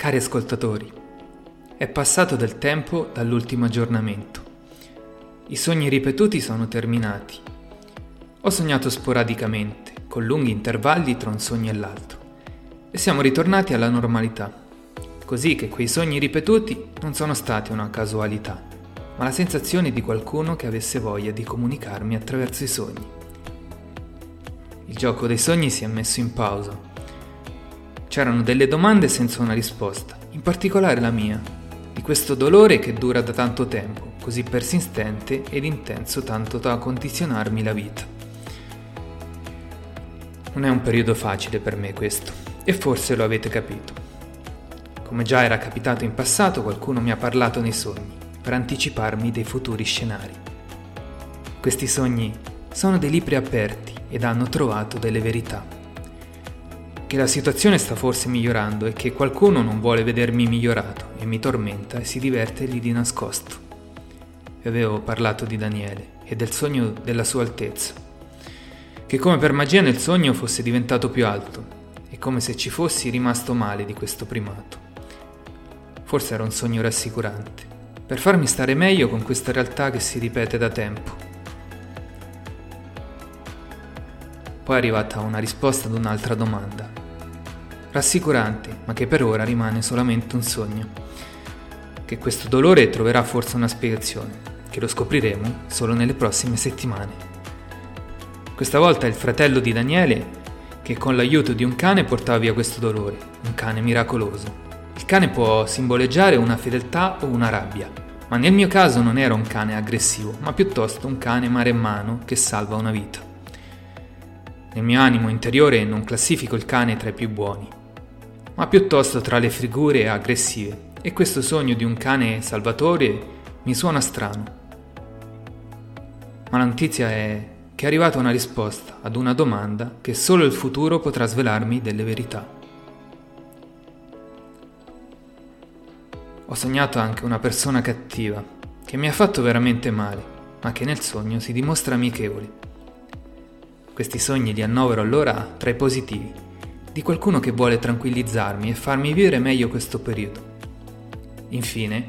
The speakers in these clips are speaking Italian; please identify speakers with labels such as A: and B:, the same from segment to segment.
A: Cari ascoltatori, è passato del tempo dall'ultimo aggiornamento. I sogni ripetuti sono terminati. Ho sognato sporadicamente, con lunghi intervalli tra un sogno e l'altro, e siamo ritornati alla normalità, così che quei sogni ripetuti non sono stati una casualità, ma la sensazione di qualcuno che avesse voglia di comunicarmi attraverso i sogni. Il gioco dei sogni si è messo in pausa C'erano delle domande senza una risposta, in particolare la mia, di questo dolore che dura da tanto tempo, così persistente ed intenso tanto da condizionarmi la vita. Non è un periodo facile per me questo, e forse lo avete capito. Come già era capitato in passato, qualcuno mi ha parlato nei sogni, per anticiparmi dei futuri scenari. Questi sogni sono dei libri aperti ed hanno trovato delle verità che la situazione sta forse migliorando e che qualcuno non vuole vedermi migliorato e mi tormenta e si diverte lì di nascosto. Vi avevo parlato di Daniele e del sogno della sua altezza, che come per magia nel sogno fosse diventato più alto e come se ci fossi rimasto male di questo primato. Forse era un sogno rassicurante, per farmi stare meglio con questa realtà che si ripete da tempo. Poi è arrivata una risposta ad un'altra domanda rassicurante, ma che per ora rimane solamente un sogno. Che questo dolore troverà forse una spiegazione, che lo scopriremo solo nelle prossime settimane. Questa volta è il fratello di Daniele che con l'aiuto di un cane portava via questo dolore, un cane miracoloso. Il cane può simboleggiare una fedeltà o una rabbia, ma nel mio caso non era un cane aggressivo, ma piuttosto un cane maremmano che salva una vita. Nel mio animo interiore non classifico il cane tra i più buoni, ma piuttosto tra le figure aggressive, e questo sogno di un cane salvatore mi suona strano. Ma la notizia è che è arrivata una risposta ad una domanda che solo il futuro potrà svelarmi delle verità. Ho sognato anche una persona cattiva, che mi ha fatto veramente male, ma che nel sogno si dimostra amichevole. Questi sogni li annovero allora tra i positivi di qualcuno che vuole tranquillizzarmi e farmi vivere meglio questo periodo. Infine,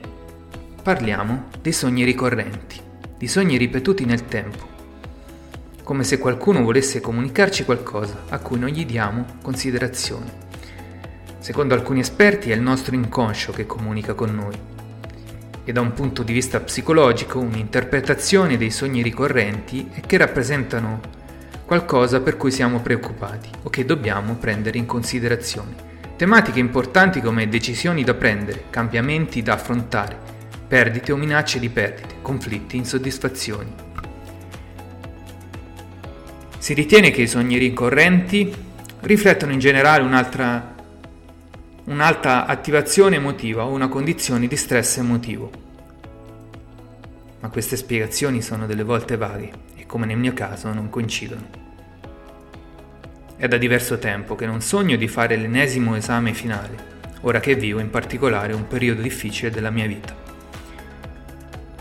A: parliamo dei sogni ricorrenti, di sogni ripetuti nel tempo, come se qualcuno volesse comunicarci qualcosa a cui non gli diamo considerazione. Secondo alcuni esperti è il nostro inconscio che comunica con noi e da un punto di vista psicologico un'interpretazione dei sogni ricorrenti è che rappresentano qualcosa per cui siamo preoccupati o che dobbiamo prendere in considerazione. Tematiche importanti come decisioni da prendere, cambiamenti da affrontare, perdite o minacce di perdite, conflitti, insoddisfazioni. Si ritiene che i sogni ricorrenti riflettono in generale un'altra, un'alta attivazione emotiva o una condizione di stress emotivo. Ma queste spiegazioni sono delle volte vaghe come nel mio caso non coincidono. È da diverso tempo che non sogno di fare l'ennesimo esame finale, ora che vivo in particolare un periodo difficile della mia vita.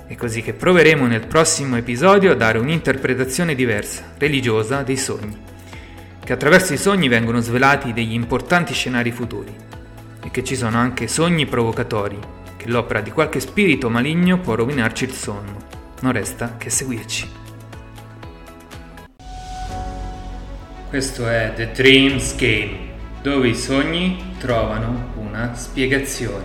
A: È così che proveremo nel prossimo episodio a dare un'interpretazione diversa, religiosa, dei sogni, che attraverso i sogni vengono svelati degli importanti scenari futuri e che ci sono anche sogni provocatori, che l'opera di qualche spirito maligno può rovinarci il sonno. Non resta che seguirci. Questo è The Dreams Game, dove i sogni trovano una spiegazione.